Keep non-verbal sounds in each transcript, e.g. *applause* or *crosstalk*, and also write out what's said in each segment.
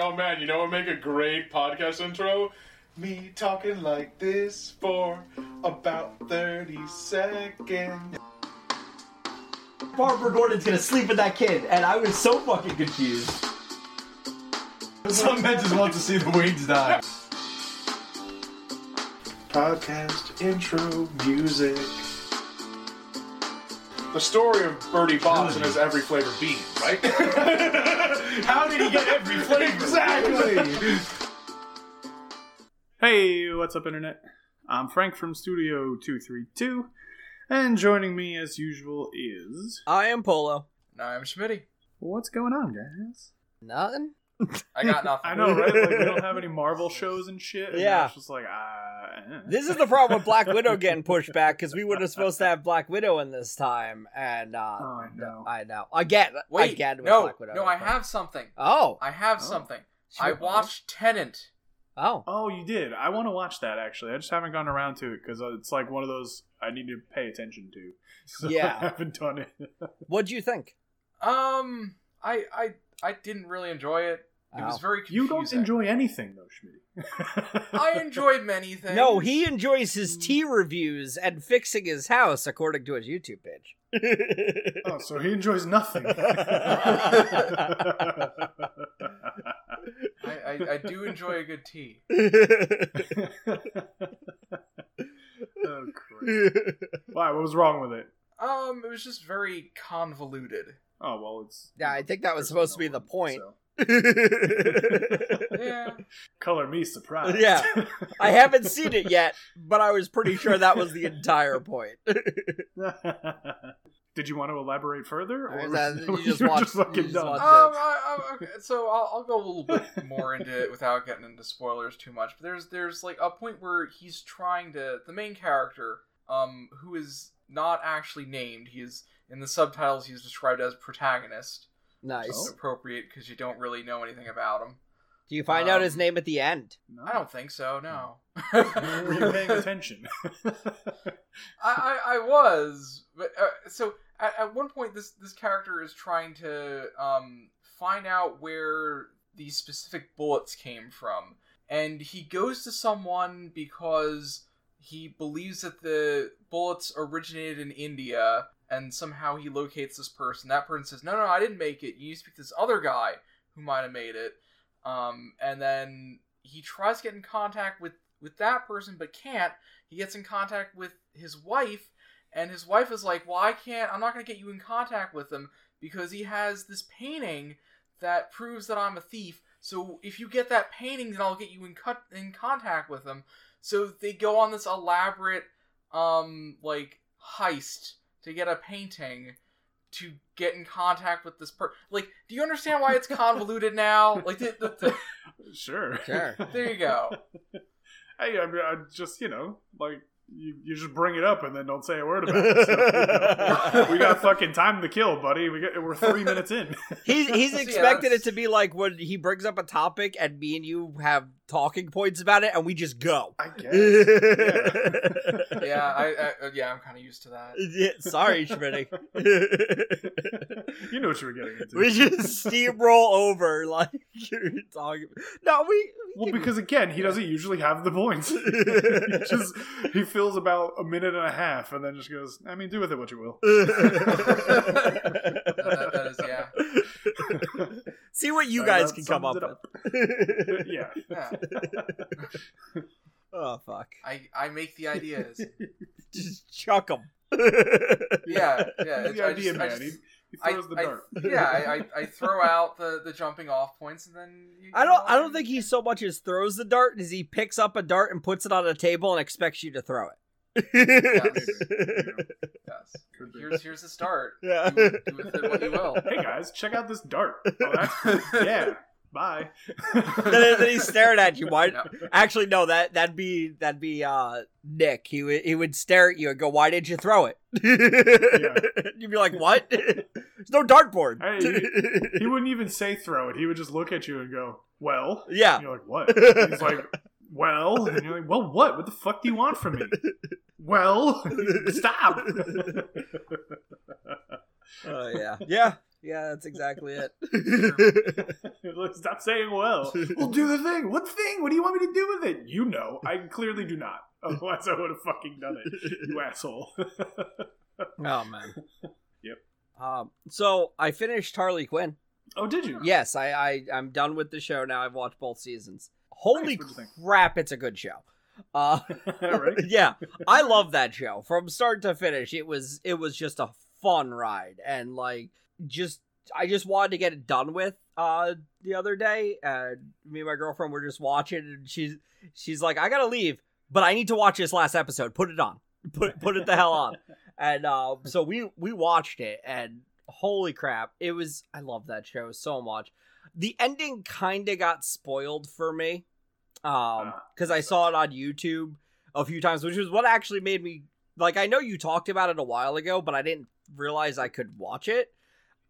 Oh man, you know what make a great podcast intro? Me talking like this for about 30 seconds. Barbara Gordon's gonna sleep with that kid, and I was so fucking confused. Some men just want to see the wings die. Podcast intro music. The story of Bertie Bott's and his every flavor bean, right? *laughs* How did he get every flavor? exactly! Hey, what's up, Internet? I'm Frank from Studio 232, and joining me as usual is. I am Polo. No, I'm Schmitty. What's going on, guys? Nothing. I got nothing. I know, right? Like, we don't have any Marvel shows and shit. and Yeah. It's just like, ah. *laughs* This is the problem with Black Widow getting pushed back because we were supposed to have Black Widow in this time, and uh, Oh, I know. I know. Again, Wait, again with no, Black Widow. no, I have something. Oh, I have Oh. something. I watched Tenet. oh, Oh, you did. I want to watch that actually. I just haven't gotten around to it because it's like one of those I need to pay attention to. *laughs* So Yeah. I haven't done it. *laughs* what'd you think? Um, I I I didn't really enjoy it. It was very you don't enjoy anything though, Schmitty. *laughs* I enjoyed many things. No, he enjoys his tea reviews and fixing his house, according to his YouTube page. *laughs* Oh, so he enjoys nothing. *laughs* I, I I do enjoy a good tea. oh, Christ. Why? What was wrong with it? Um, it was just very convoluted. Oh well, it's Yeah, I think that was supposed to be the point. so. Yeah. *laughs* Color me surprised. Yeah. *laughs* I haven't seen it yet, but I was pretty sure that was the entire point. *laughs* Did you want to elaborate further, or Or that- were you just were watched- fucking you just done? Um, I, I, okay, so I'll, I'll go a little bit more into it without getting into spoilers too much. But there's there's like a point where he's trying to the main character, um, who is not actually named. He is in the subtitles. He's described as protagonist. Nice. It's appropriate because you don't really know anything about him. Do you find out his Um, name at the end? No. I don't think so. No. *laughs* Were you paying attention? *laughs* I, I, I was, but uh, so at, at one point, this this character is trying to um, find out where these specific bullets came from, and he goes to someone because he believes that the bullets originated in India, and somehow he locates this person. That person says, "No, no, I didn't make it. You speak to this other guy who might have made it." Um, and then he tries to get in contact with with that person, but can't he gets in contact with his wife and his wife is like well i can't i'm not going to get you in contact with him because he has this painting that proves that i'm a thief so if you get that painting then i'll get you in cut in contact with him so they go on this elaborate um like heist to get a painting to get in contact with this person like do you understand why it's convoluted now *laughs* like the, the, the- sure. Sure. *laughs* there you go Hey, I mean, I just you know, like you, you just bring it up and then don't say a word about it. So, you know, *laughs* we got fucking time to kill, buddy. We got, we're three minutes in. He's he's expected that's- it to be like when he brings up a topic and me and you have talking points about it and we just go. I *laughs* guess. yeah i, I uh, yeah i'm kind of used to that Yeah, Sorry, Schmitty. you know what you were getting into. we just steamroll over like *laughs* you're talking. No, we. Well, because again, he doesn't usually have the points. *laughs* he just he fills about a minute and a half, and then just goes. I mean, do with it what you will. that- that is- yeah. *laughs* See what you guys can come up sums with. *laughs* yeah. yeah *laughs* oh fuck! I, I make the ideas. Just chuck them. Yeah, yeah. He's the I idea just- I man. just- he, he I, throws the I- dart. yeah, I, I, I throw out the, the jumping off points and then. You I don't. I don't think he so much as throws the dart as he picks up a dart and puts it on a table and expects you to throw it. Yes. Could be. Here's here's the start. *laughs* Yeah. Do, do with it what you will. Hey guys, check out this dart. *laughs* Oh, *laughs* yeah. Bye. then, then he's staring at you. Why? No. Actually, no. That that'd be that'd be uh Nick. He would he would stare at you and go, "Why did you throw it?" You'd be like, "What? There's no dartboard." Hey, he, he wouldn't even say throw it. He would just look at you and go, "Well." yeah. And you're like, "What?" And he's like, "Well." And you're like, "Well, what? What the fuck do you want from me?" well, *laughs* stop. Oh yeah. *laughs* Yeah. Yeah, that's exactly it. Stop saying well. We'll do the thing. What thing? What do you want me to do with it? You know. I clearly do not. *laughs* Otherwise, I would have fucking done it. You asshole. oh man. Yep. Um. So I finished Harley Quinn. oh, did you? Yes, I, I I'm done with the show now. I've watched both seasons. Holy Nice, what'd you think? crap! It's a good show. Uh. *laughs* *laughs* right? yeah, I love that show from start to finish. It was it was just a fun ride, and like just I just wanted to get it done with. Uh, the other day, and me and my girlfriend were just watching, and she's she's like, I gotta leave, but I need to watch this last episode. Put it on. Put put it the hell on. *laughs* And uh, so we we watched it, and holy crap, it was. I love that show so much. The ending kind of got spoiled for me, um, because I saw it on YouTube a few times, which was what actually made me like. I know you talked about it a while ago, but I didn't realize I could watch it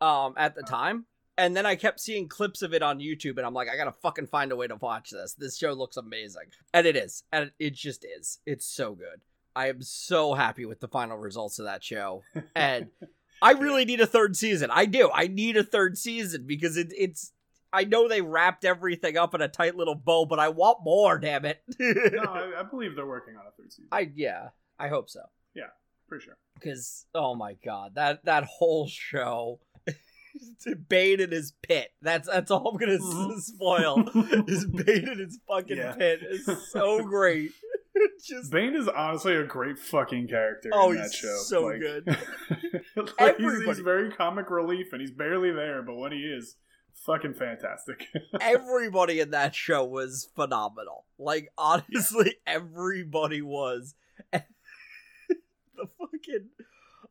um at the time. And then I kept seeing clips of it on YouTube, and I'm like, I gotta fucking find a way to watch this. This show looks amazing, and it is, and it just is. It's so good. I am so happy with the final results of that show, and *laughs* I really need a third season. I do. I need a third season because it, it's. I know they wrapped everything up in a tight little bow, but I want more. Damn it! no, I, *laughs* I believe they're working on a third season. I yeah, I hope so. Yeah, pretty sure. Because oh my god, that that whole show, *laughs* Bane in his pit. That's that's all I'm gonna Mhm. *laughs* spoil. Is Bane in his fucking Yeah. pit is so great. Just Bane is honestly a great fucking character Oh, in that he's show. so Like- good. like, he's, he's very comic relief, and he's barely there, but when he is, fucking fantastic. *laughs* everybody in that show was phenomenal. Like honestly, everybody was. *laughs* the fucking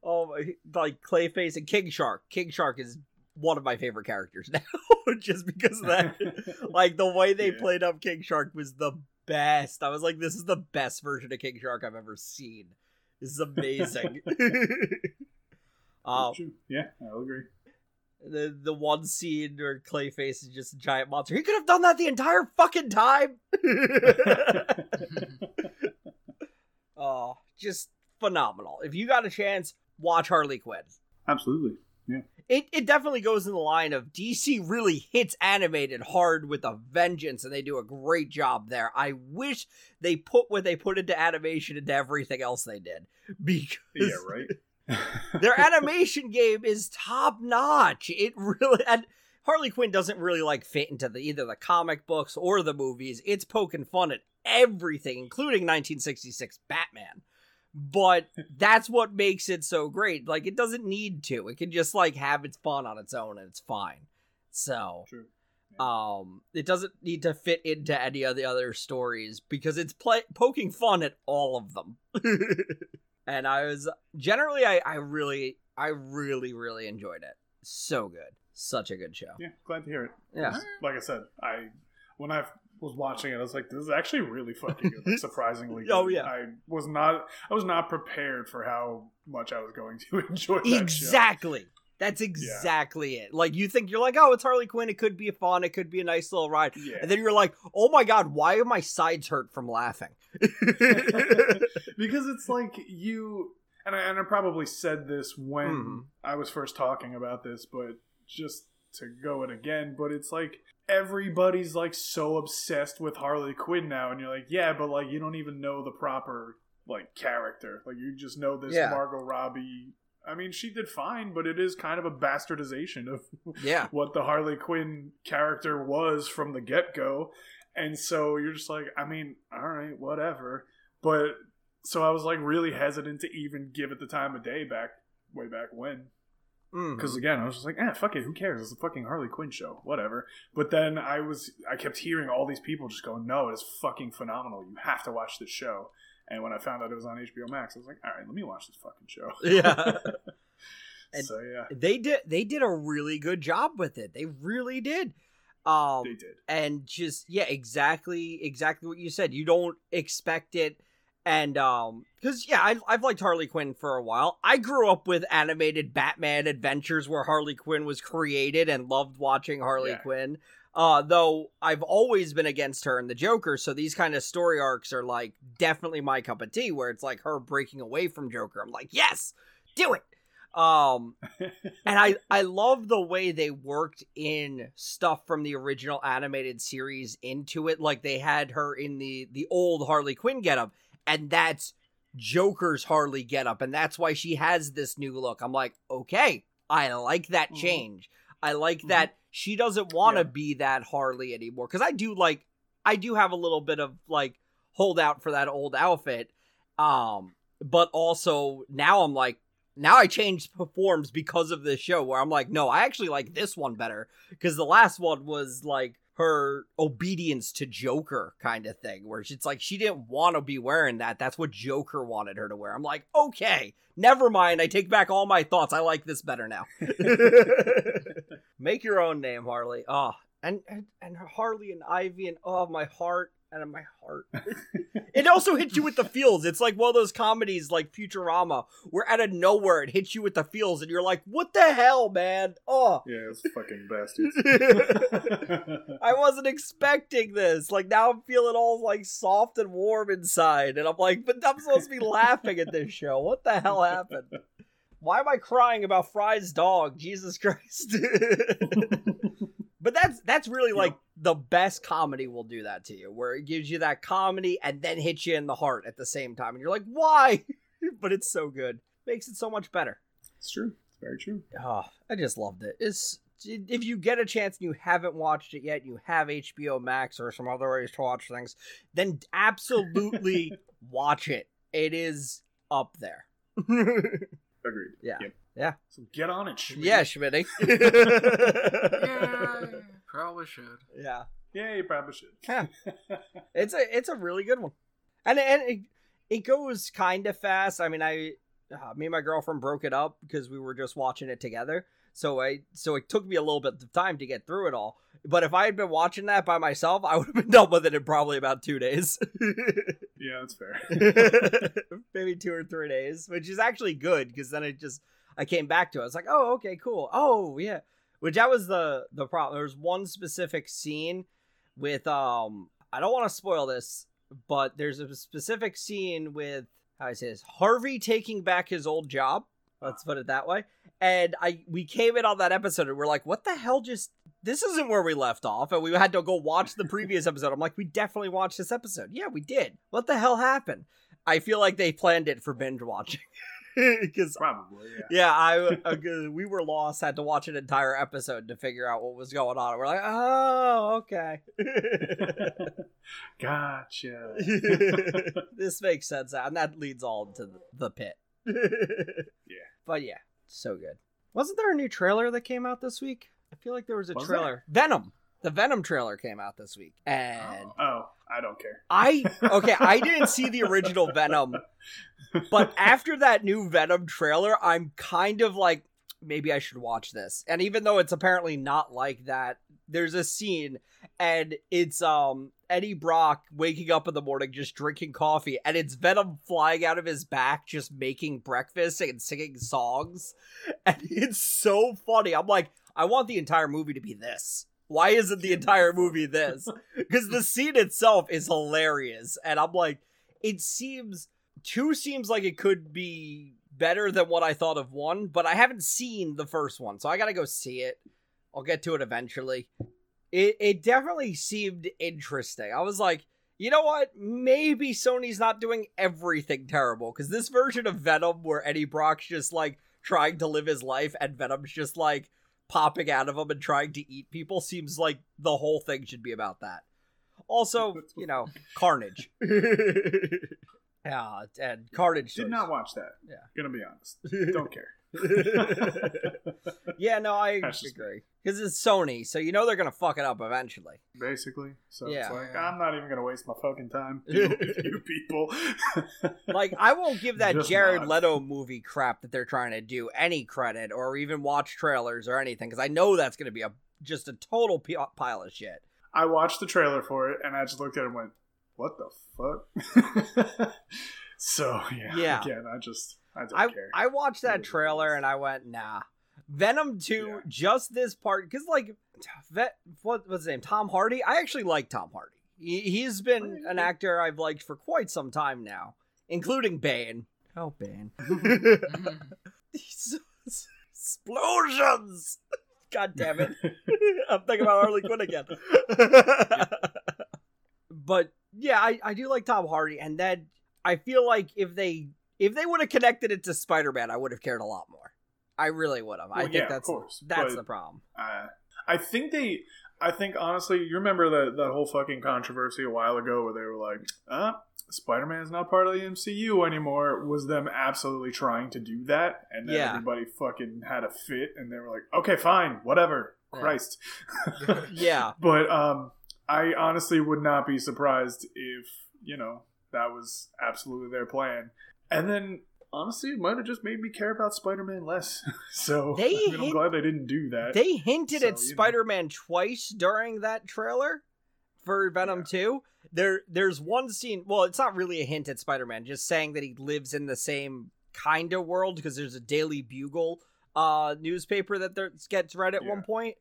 oh my like Clayface and King Shark. King Shark is one of my favorite characters *laughs* now, just because of that. like the way they Yeah. played up King Shark was the best. I was like, this is the best version of King Shark I've ever seen. This is amazing. um, yeah, I'll agree. The the one scene where Clayface is just a giant monster. He could have done that the entire fucking time. *laughs* oh, just phenomenal. If you got a chance, watch Harley Quinn. Absolutely. Yeah. It it definitely goes in the line of DC really hits animated hard with a vengeance, and they do a great job there. I wish they put what they put into animation into everything else they did *laughs* because Yeah, right. Their *laughs* animation game is top notch. It really and Harley Quinn doesn't really like fit into the either the comic books or the movies. It's poking fun at everything, including 1966 Batman. But *laughs* that's what makes it so great. Like it doesn't need to. It can just like have its fun on its own and it's fine. So, True. um it doesn't need to fit into any of the other stories because it's play- poking fun at all of them. *laughs* and I was generally I I really I really really enjoyed it. So good. Such a good show. Yeah, glad to hear it. Yeah. Like I said, I when I was watching it, I was like, "This is actually really fucking good." Like, *laughs* surprisingly, oh, good. Oh, yeah. I was not. I was not prepared for how much I was going to *laughs* enjoy that Exactly. That's exactly it. Like you think you're like, "Oh, it's Harley Quinn. It could be fun. It could be a nice little ride." Yeah. And then you're like, "Oh my god, why are my sides hurt from laughing?" *laughs* because it's like you and I, and I probably said this when Mhm. I was first talking about this, but just to go it again, but it's like everybody's like so obsessed with Harley Quinn now, and you're like, yeah, but like you don't even know the proper like character, like you just know this Yeah. Margot Robbie. I mean, she did fine, but it is kind of a bastardization of yeah. *laughs* what the Harley Quinn character was from the get go. And so you're just like, I mean, all right, whatever. But so I was like really hesitant to even give it the time of day back way back when. Because again, I was just like, eh, fuck it, who cares? It's a fucking Harley Quinn show, whatever. But then I was, I kept hearing all these people just going, no, it's fucking phenomenal. You have to watch this show. And when I found out it was on HBO Max, I was like, all right, let me watch this fucking show. *laughs* Yeah. *laughs* So yeah, they did they did a really good job with it. They really did. Um they did. and just yeah exactly exactly what you said you don't expect it and um because yeah I've, I've liked harley quinn for a while i grew up with animated batman adventures where harley quinn was created and loved watching harley Yeah. quinn uh though i've always been against her and the joker so these kind of story arcs are like definitely my cup of tea where it's like her breaking away from joker i'm like yes do it Um, *laughs* and I I love the way they worked in stuff from the original animated series into it. Like they had her in the the old Harley Quinn getup, and that's Joker's Harley getup, and that's why she has this new look. I'm like, okay, I like that Mhm. change. I like that she doesn't want to Yeah. be that Harley anymore because I do like I do have a little bit of like holdout for that old outfit. Um, but also now I'm like now I changed forms because of this show where I'm like, no, I actually like this one better because the last one was like her obedience to Joker kind of thing, where it's like she didn't want to be wearing that. That's what Joker wanted her to wear. I'm like, okay, never mind. I take back all my thoughts. I like this better now. *laughs* *laughs* Make your own name, Harley. Oh, and and, and Harley and Ivy and oh, my heart and my heart. it also hits you with the feels. It's like one of those comedies like Futurama, where out of nowhere it hits you with the feels, and you're like, "What the hell, man?" Oh, Yeah, it's fucking bastards. *laughs* *laughs* I wasn't expecting this. Like now I'm feeling all like soft and warm inside, and I'm like, "But I'm supposed to be laughing at this show. What the hell happened?" Why am I crying about Fry's dog? Jesus Christ. *laughs* but that's that's really like the best comedy will do that to you, where it gives you that comedy and then hits you in the heart at the same time. And you're like, why? *laughs* but it's so good. Makes it so much better. it's true. It's very true. Oh, I just loved it. It's if you get a chance and you haven't watched it yet, you have HBO Max or some other ways to watch things, then absolutely *laughs* watch it. It is up there. Agreed. Yeah. Yep. Yeah. So get on it. Schmitty. yeah, Schmitty. *laughs* yeah, probably should. yeah. Yeah, you probably should. Yeah. *laughs* It's a it's a really good one, and and it, it goes kind of fast. I mean, I uh, me and my girlfriend broke it up because we were just watching it together. So I so it took me a little bit of time to get through it all. But if I had been watching that by myself, I would have been *laughs* done with it in probably about two days, *laughs* yeah, that's fair. *laughs* maybe two or three days, which is actually good because then it just I came back to it. I was like, oh okay, cool. Oh yeah, which that was the the problem. There's one specific scene with um I don't want to spoil this, but there's a specific scene with how I say this Harvey taking back his old job. Let's put it that way. And I we came in on that episode and we're like, what the hell just this isn't where we left off, and we had to go watch the previous *laughs* episode. I'm like, we definitely watched this episode. Yeah, we did. What the hell happened? I feel like they planned it for binge watching. *laughs* Because Probably, yeah. yeah, I uh, *laughs* we were lost. Had to watch an entire episode to figure out what was going on. We're like, oh, okay. Gotcha. this makes sense, and that leads all into the, the pit. *laughs* Yeah. but yeah, so good. Wasn't there a new trailer that came out this week? I feel like there was a Was trailer. Venom. The Venom trailer came out this week, and Oh, I don't care. I *laughs* okay, I didn't see the original Venom, but after that new Venom trailer, I'm kind of like maybe I should watch this. And even though it's apparently not like that, there's a scene and it's um Eddie Brock waking up in the morning just drinking coffee and it's Venom flying out of his back just making breakfast and singing songs. *laughs* And it's so funny. I'm like, I want the entire movie to be this. Why isn't the entire movie this? *laughs* Because the scene itself is hilarious. And I'm like, it seems two seems like it could be better than what I thought of one, but I haven't seen the first one, so I gotta go see it. I'll get to it eventually. It it definitely seemed interesting. I was like, you know what? Maybe Sony's not doing everything terrible because this version of Venom, where Eddie Brock's just like trying to live his life and Venom's just like popping out of him and trying to eat people, seems like the whole thing should be about that. Also, you know, Carnage. *laughs* yeah, and Carnage Did not watch that. Yeah. Gonna be honest. Don't care. *laughs* yeah, no, I That's agree. Because it's Sony, so you know they're gonna fuck it up eventually. Basically. So it's like, I'm not even gonna waste my fucking time *laughs* you people. *laughs* Like, I won't give that Just Jared not. Leto movie crap that they're trying to do any credit, or even watch trailers or anything, because I know that's gonna be a just a total p- pile of shit. I watched the trailer for it and I just looked at it and went, What the fuck? *laughs* so yeah, Yeah. again, I just I don't I care. I watched that It is what it trailer and I went, nah. Venom 2, Yeah. just this part, because like, vet, what was his name? Tom Hardy. I actually like Tom Hardy. He, he's been an actor I've liked for quite some time now, including Bane. Oh, Bane. he's *laughs* so, Explosions! *laughs* God damn it. *laughs* I'm thinking about Harley Quinn again. but yeah, I, I do like Tom Hardy, and then I feel like if they if they would have connected it to Spider Man, I would have cared a lot more. I really would have. I think yeah, that's course, that's but- the problem. Uh, I think they. I think honestly, you remember that that whole fucking controversy a while ago where they were like, "Uh, Spider-Man is not part of the MCU anymore." Was them absolutely trying to do that, and then Yeah. everybody fucking had a fit, and they were like, "Okay, fine, whatever." Yeah. Christ. *laughs* *laughs* Yeah. But um, I honestly would not be surprised if you know that was absolutely their plan. And then honestly, it might have just made me care about Spider-Man less. *laughs* so They *laughs* I mean, hit- glad they didn't do that. They hinted So, at. Spider Man twice during that trailer for Venom Yeah. 2. There there's one scene well, it's not really a hint at Spider Man, just saying that he lives in the same kind of world because there's a Daily Bugle uh newspaper that there gets read at one Yeah. point.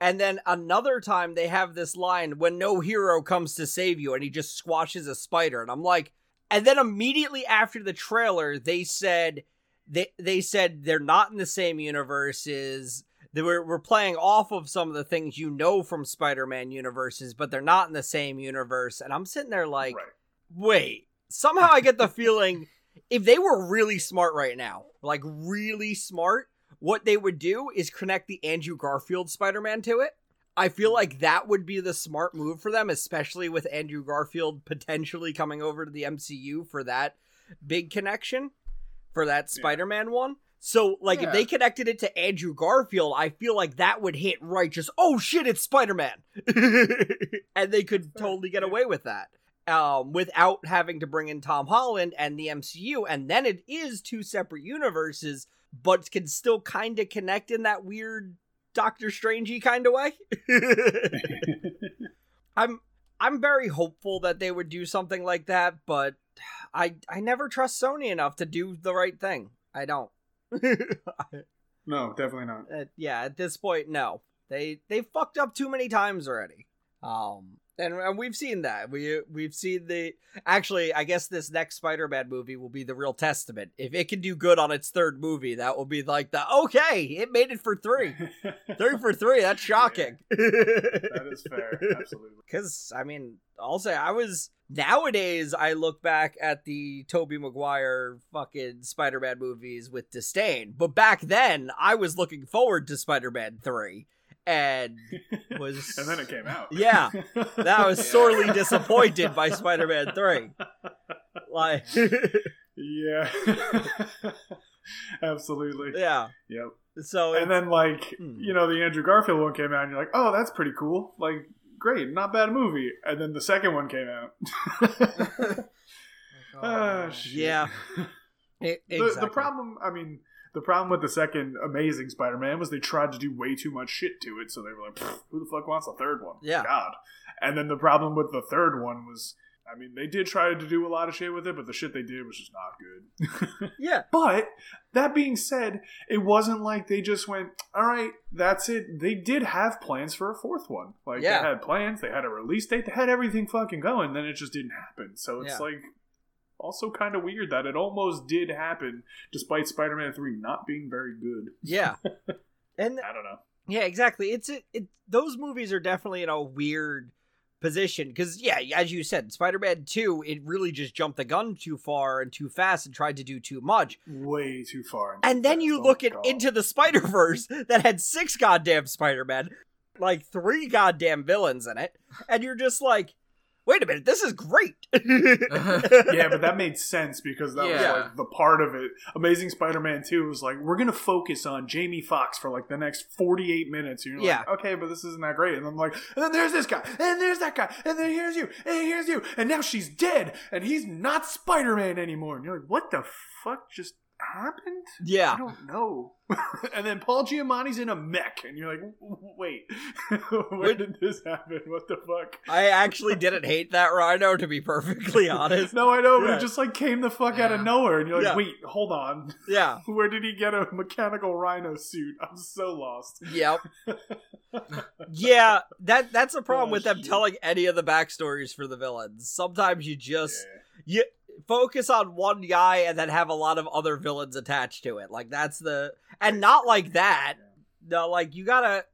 And then another time they have this line when no hero comes to save you and he just squashes a spider and I'm like and then immediately after the trailer they said they they said they're not in the same universes. They were, we're playing off of some of the things you know from spider-man universes but they're not in the same universe. And i'm sitting there like right. wait somehow i get the feeling *laughs* if they were really smart right now like really smart what they would do is connect the andrew garfield spider-man to it i feel like that would be the smart move for them especially with andrew garfield potentially coming over to the mcu for that big connection for that spider-man one. So like if they connected it to andrew garfield i feel like that would hit right just oh shit it's spider-man. *laughs* And they could totally get away with that um, without having to bring in Tom Holland and the MCU, and then it is two separate universes, but can still kind of connect in that weird Doctor Strangey kind of way. *laughs* I'm I'm very hopeful that they would do something like that, but I I never trust Sony enough to do the right thing. I don't. *laughs* no, definitely not. Uh, yeah, at this point, no. They they fucked up too many times already. Um, and, and we've seen that. We we've seen the actually. I guess this next Spider-Man movie will be the real testament. If it can do good on its third movie, that will be like the okay. It made it for three, *laughs* three for three. That's shocking. that is fair. *laughs* Absolutely. Because I mean, I'll say I was nowadays. I look back at the Tobey Maguire fucking Spider-Man movies with disdain, but back then I was looking forward to Spider-Man three, *laughs* and was and then it came out. Yeah, that I was *laughs* Yeah. sorely disappointed by Spider-Man three. Like, yeah. *laughs* Absolutely. yeah. Yep. So And then like Hmm. you know the Andrew Garfield one came out and you're like, oh, that's pretty cool. Like, great, not bad movie. And then the second one came out. Shit. Yeah. it- The, the problem, I mean, the problem with the second Amazing Spider-Man was they tried to do way too much shit to it, so they were like, "Who the fuck wants a third one?" Yeah. God. And then the problem with the third one was, I mean, they did try to do a lot of shit with it, but the shit they did was just not good. *laughs* Yeah. but that being said, it wasn't like they just went, "All right, that's it." They did have plans for a fourth one. Like Yeah. they had plans, they had a release date, they had everything fucking going. Then it just didn't happen. So it's Yeah. like also kind of weird that it almost did happen despite Spider-Man 3 not being very good. Yeah. *laughs* And I don't know. Yeah, exactly. It's it, it those movies are definitely in a weird position because yeah, as you said, Spider-Man 2, it really just jumped the gun too far and too fast and tried to do too much. Way too far. into And then you Oh look at God. into the Spider-Verse *laughs* that had six goddamn Spider-Men, like three goddamn villains in it, and you're just like, "Wait a minute, this is great." *laughs* yeah, but that made sense because that was like the part of it. Amazing Spider-Man 2 was like, we're gonna focus on Jamie Foxx for like the next 48 minutes. And you're Yeah. like, okay, but this isn't that great. And I'm like, and then there's this guy, and there's that guy, and then here's you, and here's you, and now she's dead, and he's not Spider-Man anymore. And you're like, what the fuck just happened? yeah. I don't know. *laughs* and then Paul Giamatti's in a mech, and you're like, wait, *laughs* where did this happen? What the fuck? I actually didn't hate that Rhino, to be perfectly *laughs* honest. No, I know, but Yeah. it just like came the fuck out of nowhere, and you're like, Yeah. wait, hold on, Yeah. where did he get a mechanical rhino suit? I'm so lost. Yep. yeah, that that's a problem Oh, with them telling any of the backstories for the villains. Sometimes you just you focus on one guy and then have a lot of other villains attached to it. Like that's the and not like that. No, like you gotta.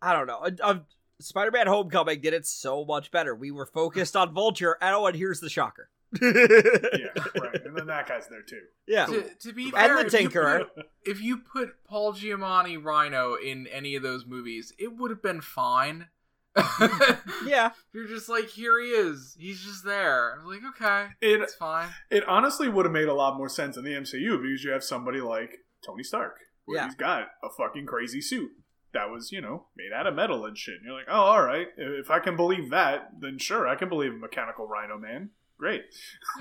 I don't know. Spider-Man: Homecoming did it so much better. We were focused on Vulture, and oh, and here's the shocker. *laughs* yeah, right. And then that guy's there too. yeah. To, to be And fair, the if you put- If you put Paul Giamatti Rhino in any of those movies, it would have been fine. Yeah, *laughs* You're just like, here he is. He's just there. I'm like, okay, It it's fine. it honestly would have made a lot more sense in the MCU because you have somebody like Tony Stark, where Yeah. he's got a fucking crazy suit that was, you know, made out of metal and shit. And you're like, oh, all right. If I can believe that, then sure, I can believe a mechanical Rhino Man. Great. *laughs*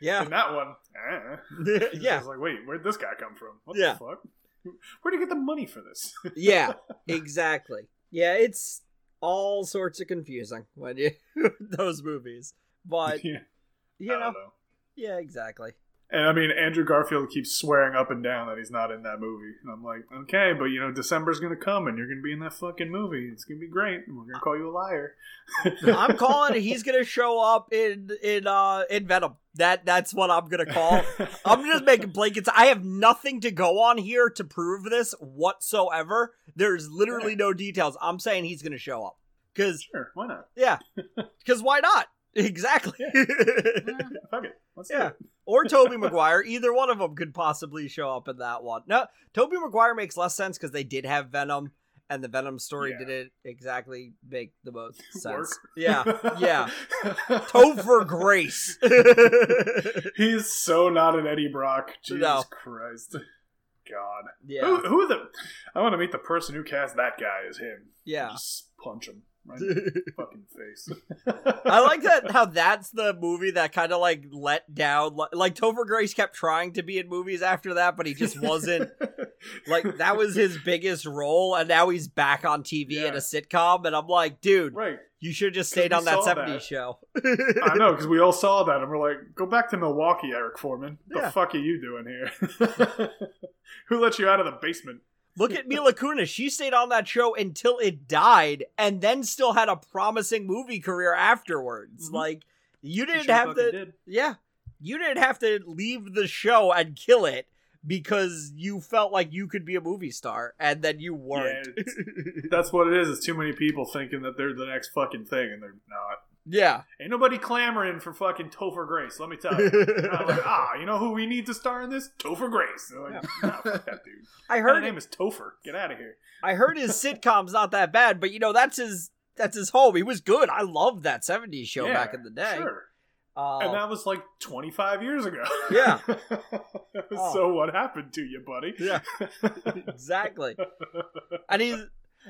yeah, And that one, eh. *laughs* It's yeah, just like, wait, where'd this guy come from? What Yeah. the fuck? Where'd he get the money for this? yeah. Exactly. Yeah, it's all sorts of confusing when you *laughs* those movies, but *laughs* yeah, you know, know. yeah, exactly. And I mean, Andrew Garfield keeps swearing up and down that he's not in that movie. And I'm like, okay, but you know, December's gonna come and you're gonna be in that fucking movie. It's gonna be great. And we're gonna call you a liar. *laughs* I'm calling it. He's gonna show up in in uh in Venom. That that's what I'm gonna call. I'm just making blankets. I have nothing to go on here to prove this whatsoever. There's literally no details. I'm saying he's gonna show up because sure, why not? yeah, *laughs* because why not? Exactly. Fuck it. Let's Yeah. do it. Or Tobey Maguire. Either one of them could possibly show up in that one. No, Tobey Maguire makes less sense because they did have Venom, and the Venom story Yeah. didn't exactly make the most *laughs* sense. Work. Yeah, *laughs* yeah. Topher Grace. *laughs* He's so not an Eddie Brock. Jesus No. Christ. God. Who, yeah, who the? I want to meet the person who cast that guy as him. yeah. Just punch him right in *laughs* fucking face. I like that how that's the movie that kind of like let down. Like, Topher Grace kept trying to be in movies after that, but he just wasn't. *laughs* like that was his biggest role, and now he's back on TV in a sitcom. And I'm like, dude, right. you should just stayed on that '70s that. show. I know because we all saw that and we're like, go back to Milwaukee, Eric Forman. The Yeah. fuck are you doing here? *laughs* who let you out of the basement? Look at Mila Kunis. She stayed on that show until it died, and then still had a promising movie career afterwards. Mhm. Like you didn't sure have to. did. Yeah. You didn't have to leave the show and kill it because you felt like you could be a movie star and then you weren't. Yeah, That's what it is. It's too many people thinking that they're the next fucking thing, and they're not. Yeah. Ain't nobody clamoring for fucking Topher Grace. Let me tell you. *laughs* Like, ah, you know who we need to star in this? Topher Grace. They're like, nah, fuck that dude. *laughs* I heard his name is Topher. Get out of here. I heard his *laughs* sitcom's not that bad, but you know, that's his that's his home. He was good. I loved that 70s show Yeah, back in the day. Sure. Uh, And that was like 25 years ago. Yeah. so Oh. what happened to you, buddy? Yeah. exactly. And he's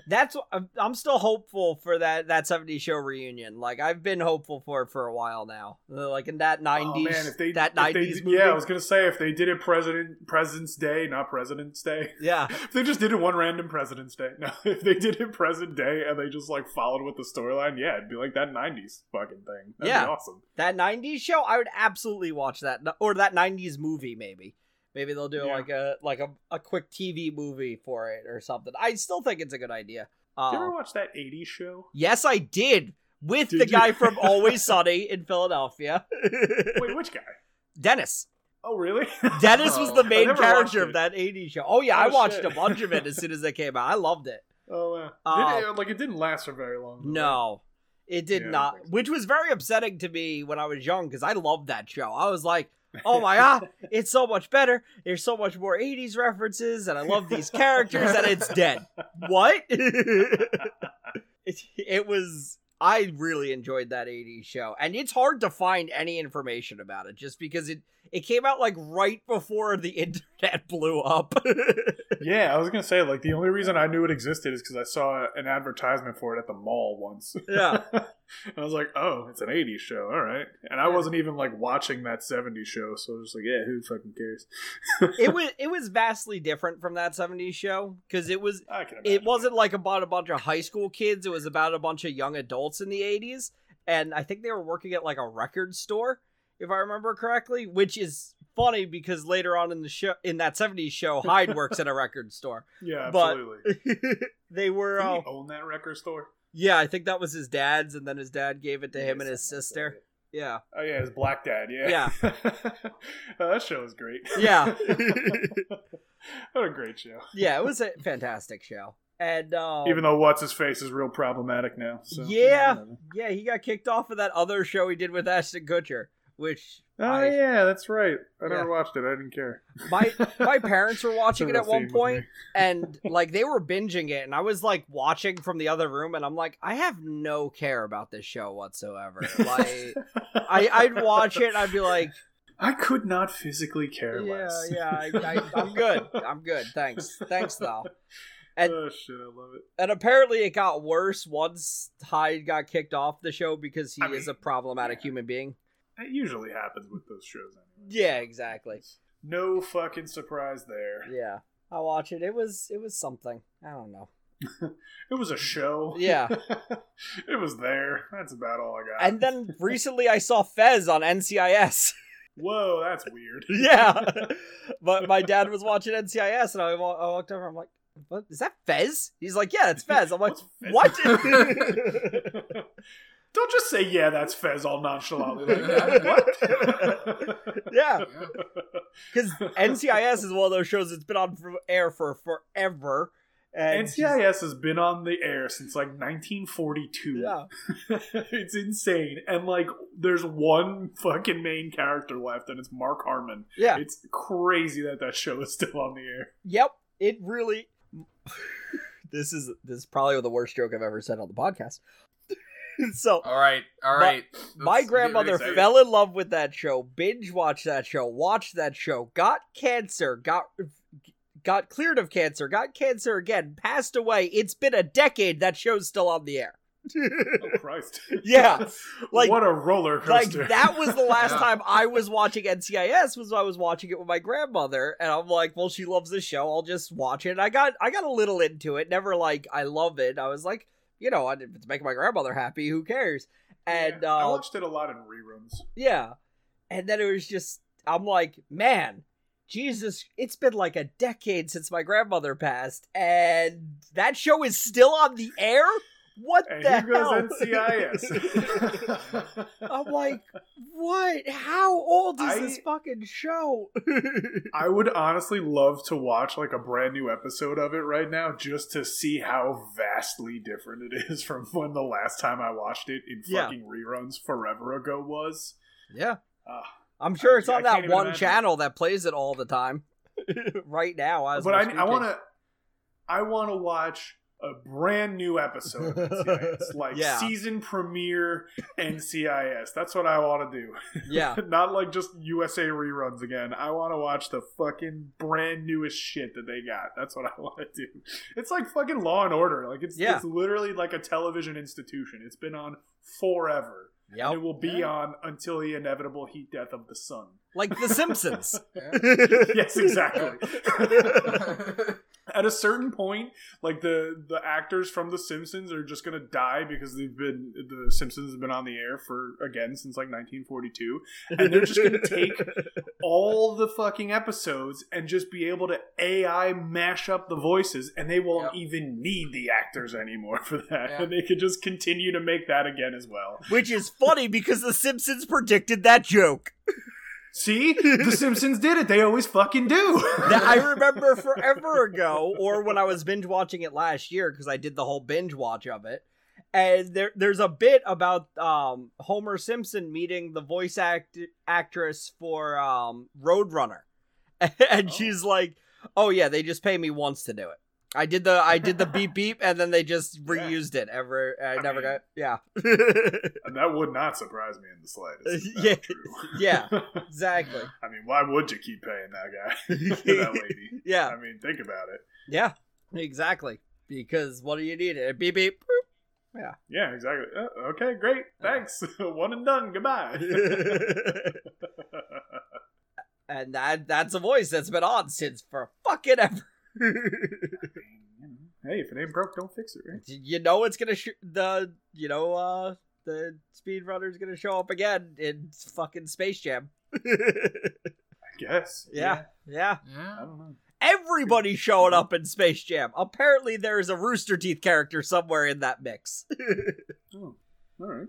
that's I'm- still hopeful for that that 70s show reunion. Like I've been hopeful for it for a while now. Uh, Like in that 90s Oh, man, they, that if they 90s did- movie. Yeah, I was gonna say if they did it President President's Day, not President's Day. *laughs* yeah. If they just did it one random President's Day. No, *laughs* if they did it Present Day and they just like followed with the storyline, yeah, it'd be like that '90s fucking thing. That'd Yeah. be awesome. That 90s show, I would absolutely watch that or that 90s movie maybe. Maybe they'll do Yeah. like a like a, a quick TV movie for it or something. I still think it's a good idea. Did you ever Um, watch that '80s show? yes, I did with Did the you? guy from *laughs* Always Sunny in Philadelphia. *laughs* Wait, which guy? Dennis. Oh, really? *laughs* Dennis was the Oh, main character of that 80s show. Oh yeah, Oh, I watched shit. a bunch of it as soon as it came out. I loved it. oh, uh, Uh, it, like it didn't last for very long. though. No, it did Yeah, not, which was very upsetting to me when I was young because I loved that show. I was like, oh my *laughs* god, it's so much better. There's so much more 80s references, and I love these characters, and it's dead. What? *laughs* it, it was. I really enjoyed that 80s show, and it's hard to find any information about it just because it it came out like right before the *laughs* internet blew up. *laughs* Yeah, I was gonna say like the only reason I knew it existed is because I saw an advertisement for it at the mall once. *laughs* Yeah. and I was like, oh, it's an '80s show, all right. And I wasn't even like watching that '70s show, so I was just like, yeah, who fucking cares? it was it was vastly different from that 70s show because it was I can it wasn't like about a bunch of high school kids it was about a bunch of young adults in the 80s and i think they were working at like a record store if i remember correctly which is funny because later on in the show in that 70s show *laughs* hyde works at a record store Yeah, but- absolutely. *laughs* they were uh, he own that record store? yeah i think that was his dad's and then his dad gave it to him and his sister Yeah. Oh yeah, his Black Dad. Yeah. Yeah. *laughs* oh, that show was great. Yeah. what a great show. Yeah, it was a fantastic show. And um, Even though what's his face is real problematic now. So yeah, yeah, he got kicked off of that other show he did with Ashton Kutcher, which Oh I- yeah, that's right. I Yeah. never watched it. I didn't care. my *laughs* my parents were watching it at one point, and like they were binging it, and I was like watching from the other room, and I'm like, I have no care about this show whatsoever. *laughs* Like, I I'd watch it, and I'd be like, I could not physically care yeah, less. yeah, I, *laughs* I, I'm good, I'm good, thanks, thanks though. And- oh shit, I love it. And apparently, it got worse once Hyde got kicked off the show because he I is a problematic yeah. human being. It usually happens with those shows anyway. Yeah, exactly. No fucking surprise there. Yeah, I watch it. It was it was something. I don't know. *laughs* It was a show. Yeah. *laughs* it was there. That's about all I got. And then *laughs* recently, I saw Fez on NCIS. Whoa, that's weird. yeah, but my dad was watching NCIS, and I, I walked over. I'm like, "What is that Fez?" He's like, "Yeah, it's Fez." I'm like, Fez? "What?" Don't just say yeah, that's Fez all nonchalantly. Like, *laughs* what? *laughs* yeah, Yeah. because NCIS is one of those shows that's been on for air for forever. And NCIS has been on the air since like 1942. Yeah. *laughs* it's insane. And like, there's one fucking main character left, and it's Mark Harmon. Yeah. It's crazy that that show is still on the air. Yep. It really. this is this is probably the worst joke I've ever said on the podcast. *laughs* so all right, all right. My- my grandmother fell in love with that show, binge watched that show, watched that show, got cancer, got got cleared of cancer, got cancer again, passed away. It's been a decade. That show's still on the air. Oh, *laughs* Christ. yeah, *laughs* like what a roller coaster. like that was the last Yeah. time I was watching NCIS was when I was watching it with my grandmother and I'm like, well she loves this show, I'll just watch it. And I got I got a little into it, never like I love it. I was like, you know, if it's making my grandmother happy, who cares? And Yeah, I watched it a lot in reruns. yeah. And then it was just I'm like, man, Jesus, it's been like a decade since my grandmother passed and that show is still on the air? What And the here hell? goes NCIS. *laughs* I'm like, what? How old is I- this fucking show? I would honestly love to watch like a brand new episode of it right now just to see how vastly different it is *laughs* from when the last time I watched it in Yeah. fucking reruns forever ago was. yeah. Ah. I'm sure I- it's on that one channel that plays it all the time. *laughs* right now, as but I, I want to I want to watch a brand new episode of NCIS, *laughs* like Yeah. season premiere NCIS. That's what I want to do. Yeah. *laughs* Not like just USA reruns again. I want to watch the fucking brand newest shit that they got. That's what I *laughs* want to do. It's like fucking Law and Order. Like it's Yeah. it's literally like a television institution. It's been on forever. And it will be on until the inevitable heat death of the sun. Like The Simpsons. yes, exactly. At a certain point, like the the actors from The Simpsons are just gonna die because they've been the Simpsons have been on the air for again since like 1942, and they're just gonna take *laughs* all the fucking episodes and just be able to AI mash up the voices, and they won't Yep. even need the actors anymore for that, Yeah. and they could just continue to make that again as well. Which is funny because The Simpsons predicted that joke. *laughs* See, The Simpsons did it. They always fucking do. *laughs* That I remember forever ago, or when I was binge watching it last year, because I did the whole binge watch of it. And there, there's a bit about um, Homer Simpson meeting the voice act actress for um, Roadrunner, *laughs* and Oh. she's like, "Oh yeah, they just pay me once to do it. I did the I did the *laughs* beep beep, and then they just reused it. Ever I, I never mean- got yeah, *laughs* And that would not surprise me in the slightest. Yeah, yeah. *laughs* exactly. I mean, why would you keep paying that guy, that lady? Yeah, I mean, think about it. yeah, exactly. Because what do you need? A beep beep. Yeah, Yeah, exactly. Uh, okay, great. Thanks. One and done. Goodbye. and that that's a voice that's been on since for fucking ever. *laughs* hey, if it ain't broke, don't fix it, right? you know it's gonna sh- the you know uh the speedrunner's gonna show up again in fucking Space Jam. I guess. yeah, yeah. I yeah. don't know. Everybody's showing up in Space Jam. Apparently, there is a Rooster Teeth character somewhere in that mix. *laughs* Oh, all right.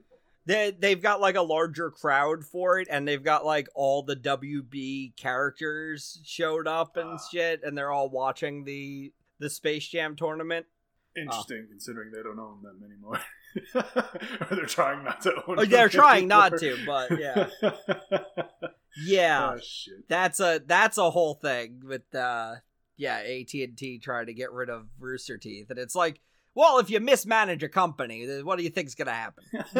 They they've got like a larger crowd for it, and they've got like all the WB characters showed up and Ah. shit, and they're all watching the the Space Jam tournament. Interesting, considering they don't own them anymore. *laughs* or they're trying not to own Oh, they're trying not to, but yeah, *laughs* yeah. oh shit. That's a that's a whole thing with uh yeah AT and T trying to get rid of Rooster Teeth, and it's like, well, if you mismanage a company, what do you think's gonna happen? *laughs* *laughs*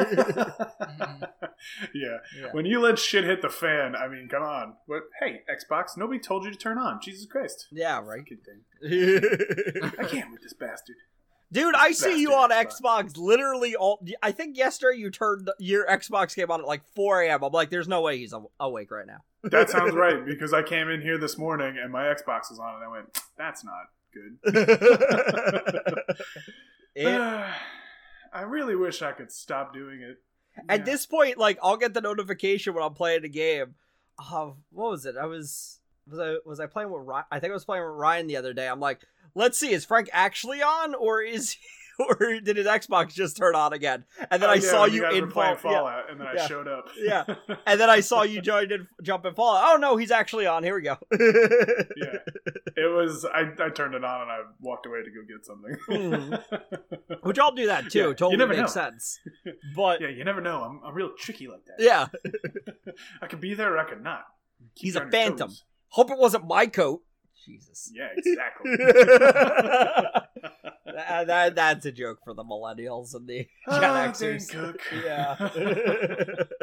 yeah. Yeah. When you let shit hit the fan, I mean, come on. What? Hey, Xbox, nobody told you to turn on. Jesus Christ. Yeah, right. Fucking thing. *laughs* I can't with this bastard. Dude, I see you on Bastard Xbox literally all. I think yesterday you turned your Xbox game on at like 4 a.m. I'm like, there's no way he's awake right now. That sounds right because I came in here this morning and my Xbox was on and I went, that's not good. It- *sighs* I really wish I could stop doing it. At this point, like I'll get the notification when I'm playing a game. Uh, what was it? I was was I was I playing with Ryan? I think I was playing with Ryan the other day. I'm like, let's see, is Frank actually on, or is *laughs* or did his Xbox just turn on again? And then Oh, I yeah, saw you in playing yeah. Fallout, and then Yeah. I showed up. *laughs* Yeah. *laughs* And then I saw you join in jump in Fallout. Oh no, he's actually on. Here we go. yeah, it was. I, I turned it on and I walked away to go get something. Mhm. Which I'll do that too. Totally never makes know. sense. But yeah, you never know. I'm, I'm real tricky like that. yeah, I could be there or I could not. Keep He's a phantom. toes. hope it wasn't my coat. Jesus. Yeah, exactly. That, that- that's a joke for the millennials and the Gen Ah, Xers. Cook. *laughs* Yeah.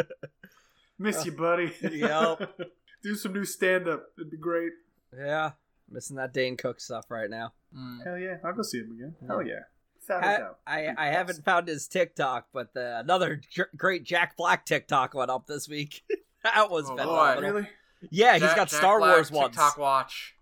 *laughs* Miss you, buddy. Yep. *laughs* Do some new stand up. It'd be great. yeah. Missing that Dane Cook stuff right now. Mm. Hell yeah. I'll go see him again. Yeah. Hell yeah. Without a I, doubt. I, I haven't found his TikTok, but the, another j- great Jack Black TikTok went up this week. that was Oh, boy. Really? Yeah, he's got Jack Star Black Wars ones. TikTok watch.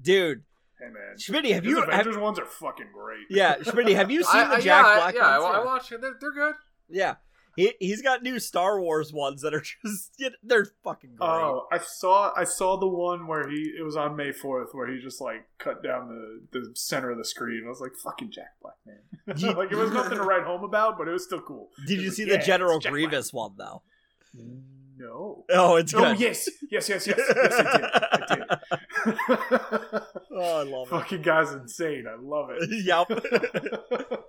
Dude, Hey, man. Schmitty, have His you? Have, Avengers ones are fucking great. yeah, Schmitty, have you *laughs* seen I, the Jack yeah, Black yeah, ones? I, I watch it. They're, they're good. Yeah. He he's got new Star Wars ones that are *laughs* just they're fucking great. Oh, I saw I saw the one where he it was on May fourth where he just like cut down the, the center of the screen. I was like, fucking Jack Black, man. *laughs* You- like it was nothing to write home about, but it was still cool. Did you was see like, the General Grievous one though? No. Oh, it's oh, good. Oh yes, yes, yes, yes, yes, I did. I did. Oh, I love it. Fucking guy's insane. I love it. *laughs* yep. *laughs*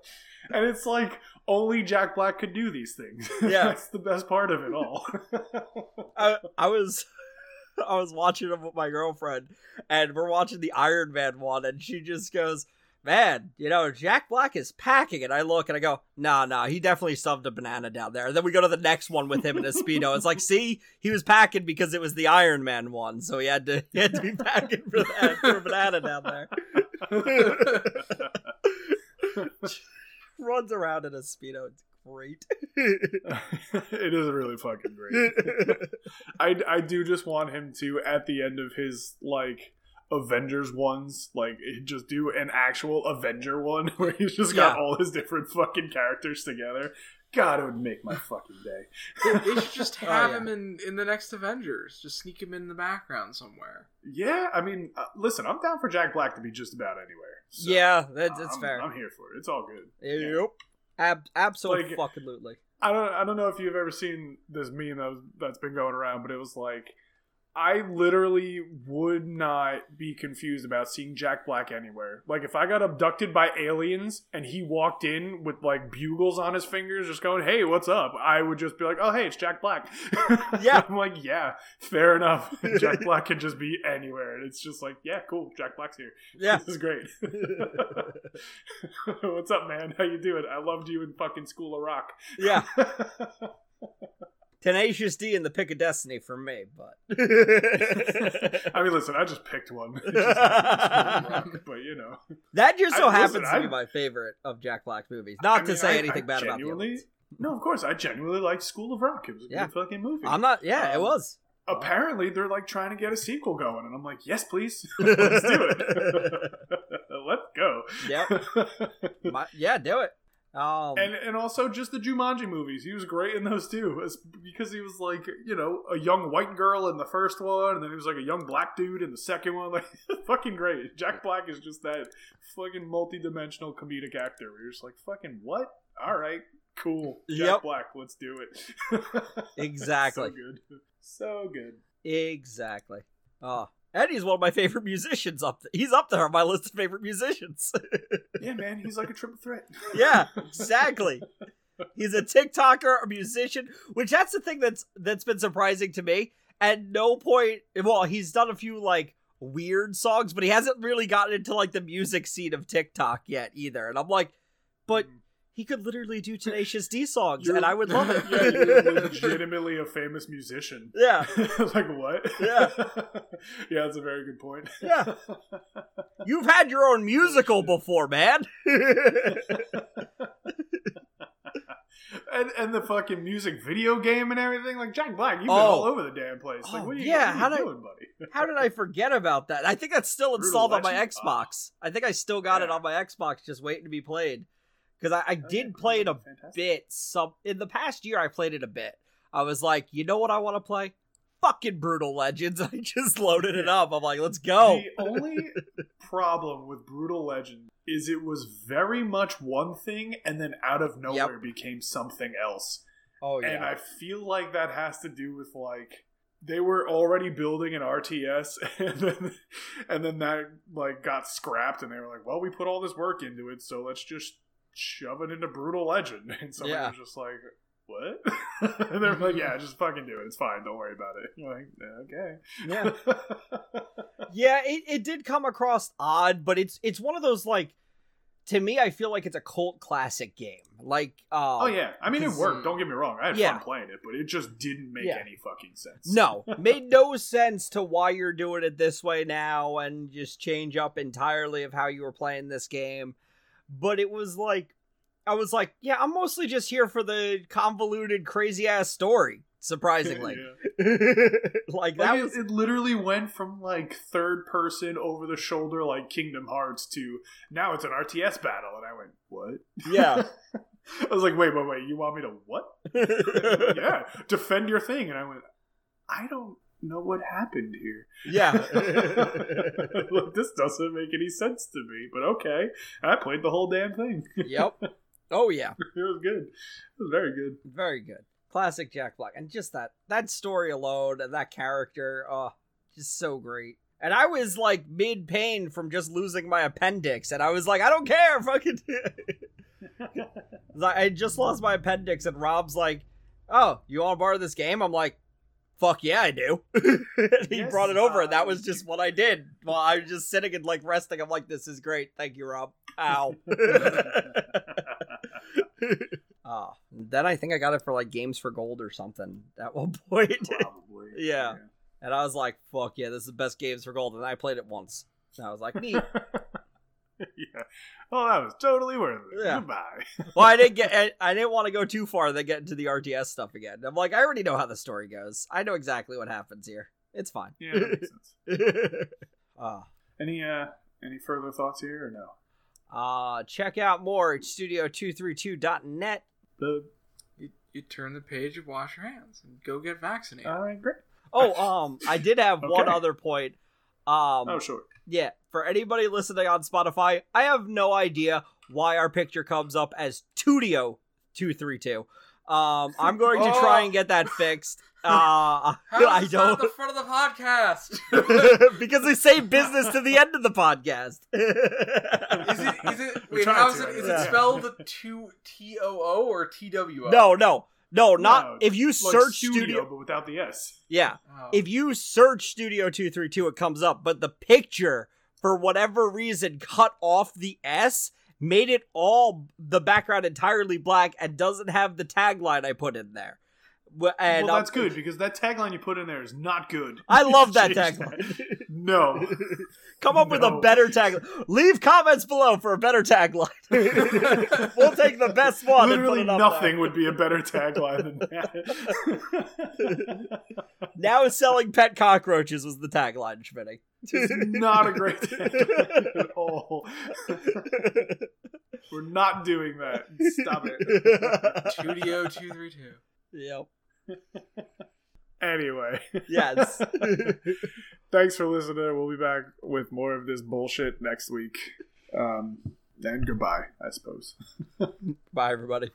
and it's like only Jack Black could do these things. *laughs* Yeah. that's the best part of it all. I, I was I was watching them with my girlfriend and we're watching the Iron Man one and she just goes, Man, you know, Jack Black is packing and I look and I go, Nah, nah, he definitely stuffed a banana down there. And then we go to the next one with him in a speedo. It's like, see, he was packing because it was the Iron Man one, so he had to he had to be packing for that for a banana down there. Runs around in a speedo. It's great. *laughs* it is really fucking great. *laughs* I, I do just want him to at the end of his like Avengers ones, like just do an actual Avenger one *laughs* where he's just got Yeah. all his different fucking characters together. God, it would make my fucking day. They, should just *laughs* Oh, have yeah. him in, in the next Avengers. Just sneak him in the background somewhere. Yeah, I mean, uh, listen, I'm down for Jack Black to be just about anywhere. So, yeah, that's, that's I'm, fair. I'm here for it. It's all good. Yep. Ab- absolutely Like-. I don't I don't know if you've ever seen this meme that was, that's been going around, but it was like I literally would not be confused about seeing Jack Black anywhere. Like if I got abducted by aliens and he walked in with like bugles on his fingers, just going, "Hey, what's up?" I would just be like, "Oh, hey, it's Jack Black." *laughs* Yeah. I'm like, "Yeah, fair enough." *laughs* Jack Black can just be anywhere, and it's just like, "Yeah, cool. Jack Black's here. Yeah. *laughs* This is great." what's up, man? How you doing? I loved you in fucking School of Rock. yeah. Tenacious D and the Pick of Destiny for me, but *laughs* *laughs* I mean, listen, I just picked one, It's *laughs* just rock, but you know, that just so I- happens listen, to be I- my favorite of Jack Black's movies. Not I to mean, say I- anything I bad about the genuinely-. No, of course, I genuinely like School of Rock. It was a Yeah. good fucking movie. I'm not. Yeah, it Um, was. Apparently, they're like trying to get a sequel going, and I'm like, yes, please, let's do it. Let's go. Yep. My- yeah, do it. Um, and and also just the Jumanji movies. He was great in those too, It's because he was like you know a young white girl in the first one, and then he was like a young black dude in the second one. *laughs* Like fucking great. Jack Black is just that fucking multi-dimensional comedic actor. You're just like fucking what? All right, cool. Jack Yep. Black, let's do it. *laughs* Exactly. so good. So good. Exactly. Oh, Eddie's one of my favorite musicians. Up, he's up there on my list of favorite musicians. *laughs* Yeah, man, he's like a triple threat. yeah, *laughs* exactly. He's a TikToker, a musician, which that's the thing that's that's been surprising to me. At no point, well, he's done a few like weird songs, but he hasn't really gotten into like the music scene of TikTok yet either. And I'm like, but mm. He could literally do Tenacious D songs, and I would love it. yeah, you're *laughs* legitimately a famous musician. yeah, *laughs* like what? Yeah. *laughs* yeah, that's a very good point. Yeah. you've had your own musical before, man. and and the fucking music video game and everything. Like Jack Black, you've been Oh. all over the damn place. Like, Oh, what are you, yeah, what are how you did I- doing, buddy? How did I forget about that? I think that's still Brutal installed on my? Xbox. I think I still got it on my Xbox, just waiting to be played. Because I, I Oh, did play it a fantastic. bit. Some in the past year, I played it a bit. I was like, you know what I want to play? Fucking Brutal Legends. *laughs* I just loaded it up. I'm like, let's go. The only *laughs* problem with Brutal Legend is it was very much one thing, and then out of nowhere became something else. Oh yeah. And I feel like that has to do with like they were already building an RTS, *laughs* and then and then that like got scrapped, and they were like, "Well, we put all this work into it, so let's just shove it into Brutal Legend." *laughs* And somebody Yeah. was just like, "What?" *laughs* and they're like, "Yeah, just fucking do it. It's fine. Don't worry about it." You're *laughs* like, "Okay." Yeah. yeah, it, it did come across odd, but it's it's one of those like to me, I feel like it's a cult classic game. Like, uh, Oh yeah, I mean it worked. Don't get me wrong. I had Yeah. fun playing it, but it just didn't make Yeah. any fucking sense. No, made no sense to why you're doing it this way now and just change up entirely of how you were playing this game. But it was like, I was like, yeah, I'm mostly just here for the convoluted, crazy ass story. Surprisingly, *laughs* *laughs* like Like, that it, was it literally went from like third person over the shoulder like Kingdom Hearts to now it's an RTS battle, and I went, "What?" yeah, *laughs* I was like, "Wait, wait, wait! You want me to what?" yeah, defend your thing, and I went, "I don't know what happened here. yeah. *laughs* Look, this doesn't make any sense to me, but okay." I played the whole damn thing. yep. Oh yeah. *laughs* it was good. It was very good. Very good. Classic Jack Black. And just that that story alone and that character, oh, just so great. And I was like mid pain from just losing my appendix, and I was like, I don't care, fucking. *laughs* I just lost my appendix, and Rob's like, "Oh, you want to borrow this game?" I'm like, "Fuck yeah, I do." *laughs* He Yes, brought it over, and that uh, was just what I did. While I was just sitting and like resting, I'm like, "This is great, thank you, Rob." Ow. *laughs* *laughs* Ah, then I think I got it for like Games for Gold or something at one point. Probably. Yeah. and I was like, fuck yeah, this is the best Games for Gold. And I played it once. And I was like, neat. *laughs* yeah. Well, that was totally worth it. Yeah. Goodbye. *laughs* well, I didn't get, *laughs* I, I didn't want to go too far, then get into the RTS stuff again. I'm like, I already know how the story goes. I know exactly what happens here. It's fine. Yeah, that makes sense. Ah. Any uh any further thoughts here or no? Uh, check out more at studio232.net. The You, you turn the page and wash your hands and go get vaccinated. all right, great. Oh, um, I did have one other point. Um, Oh, sure. Yeah, for anybody listening on Spotify, I have no idea why our picture comes up as Tudio two three two. Um, I'm going to try and get that fixed. *laughs* Uh, How I is this not at don't the front of the podcast? *laughs* *laughs* because they say business to the end of the podcast. Is it? Is it? Wait, how is to, it? Is yeah. it spelled two T O O or T W O? no, no, no, not No, if you Like search studio, studio. but without the S. Yeah, Oh. if you search Studio 232, it comes up, but the picture, for whatever reason, cut off the S, made it all the background entirely black, and doesn't have the tagline I put in there. Wh- And well, that's good because that tagline you put in there is not good. I *laughs* love that Change tagline. No. *laughs* Come up with a better tagline. Leave comments below for a better tagline. *laughs* we'll take the best one. and put Literally it up nothing there. would be a better tagline than that. Now selling pet cockroaches was the tagline, Schmitty. it's not a great tagline at all. We're not doing that. Stop it. Studio two three two. Yep. *laughs* Anyway, Yes. *laughs* thanks for listening. We'll be back with more of this bullshit next week. Um, and goodbye, I suppose. *laughs* Bye, everybody.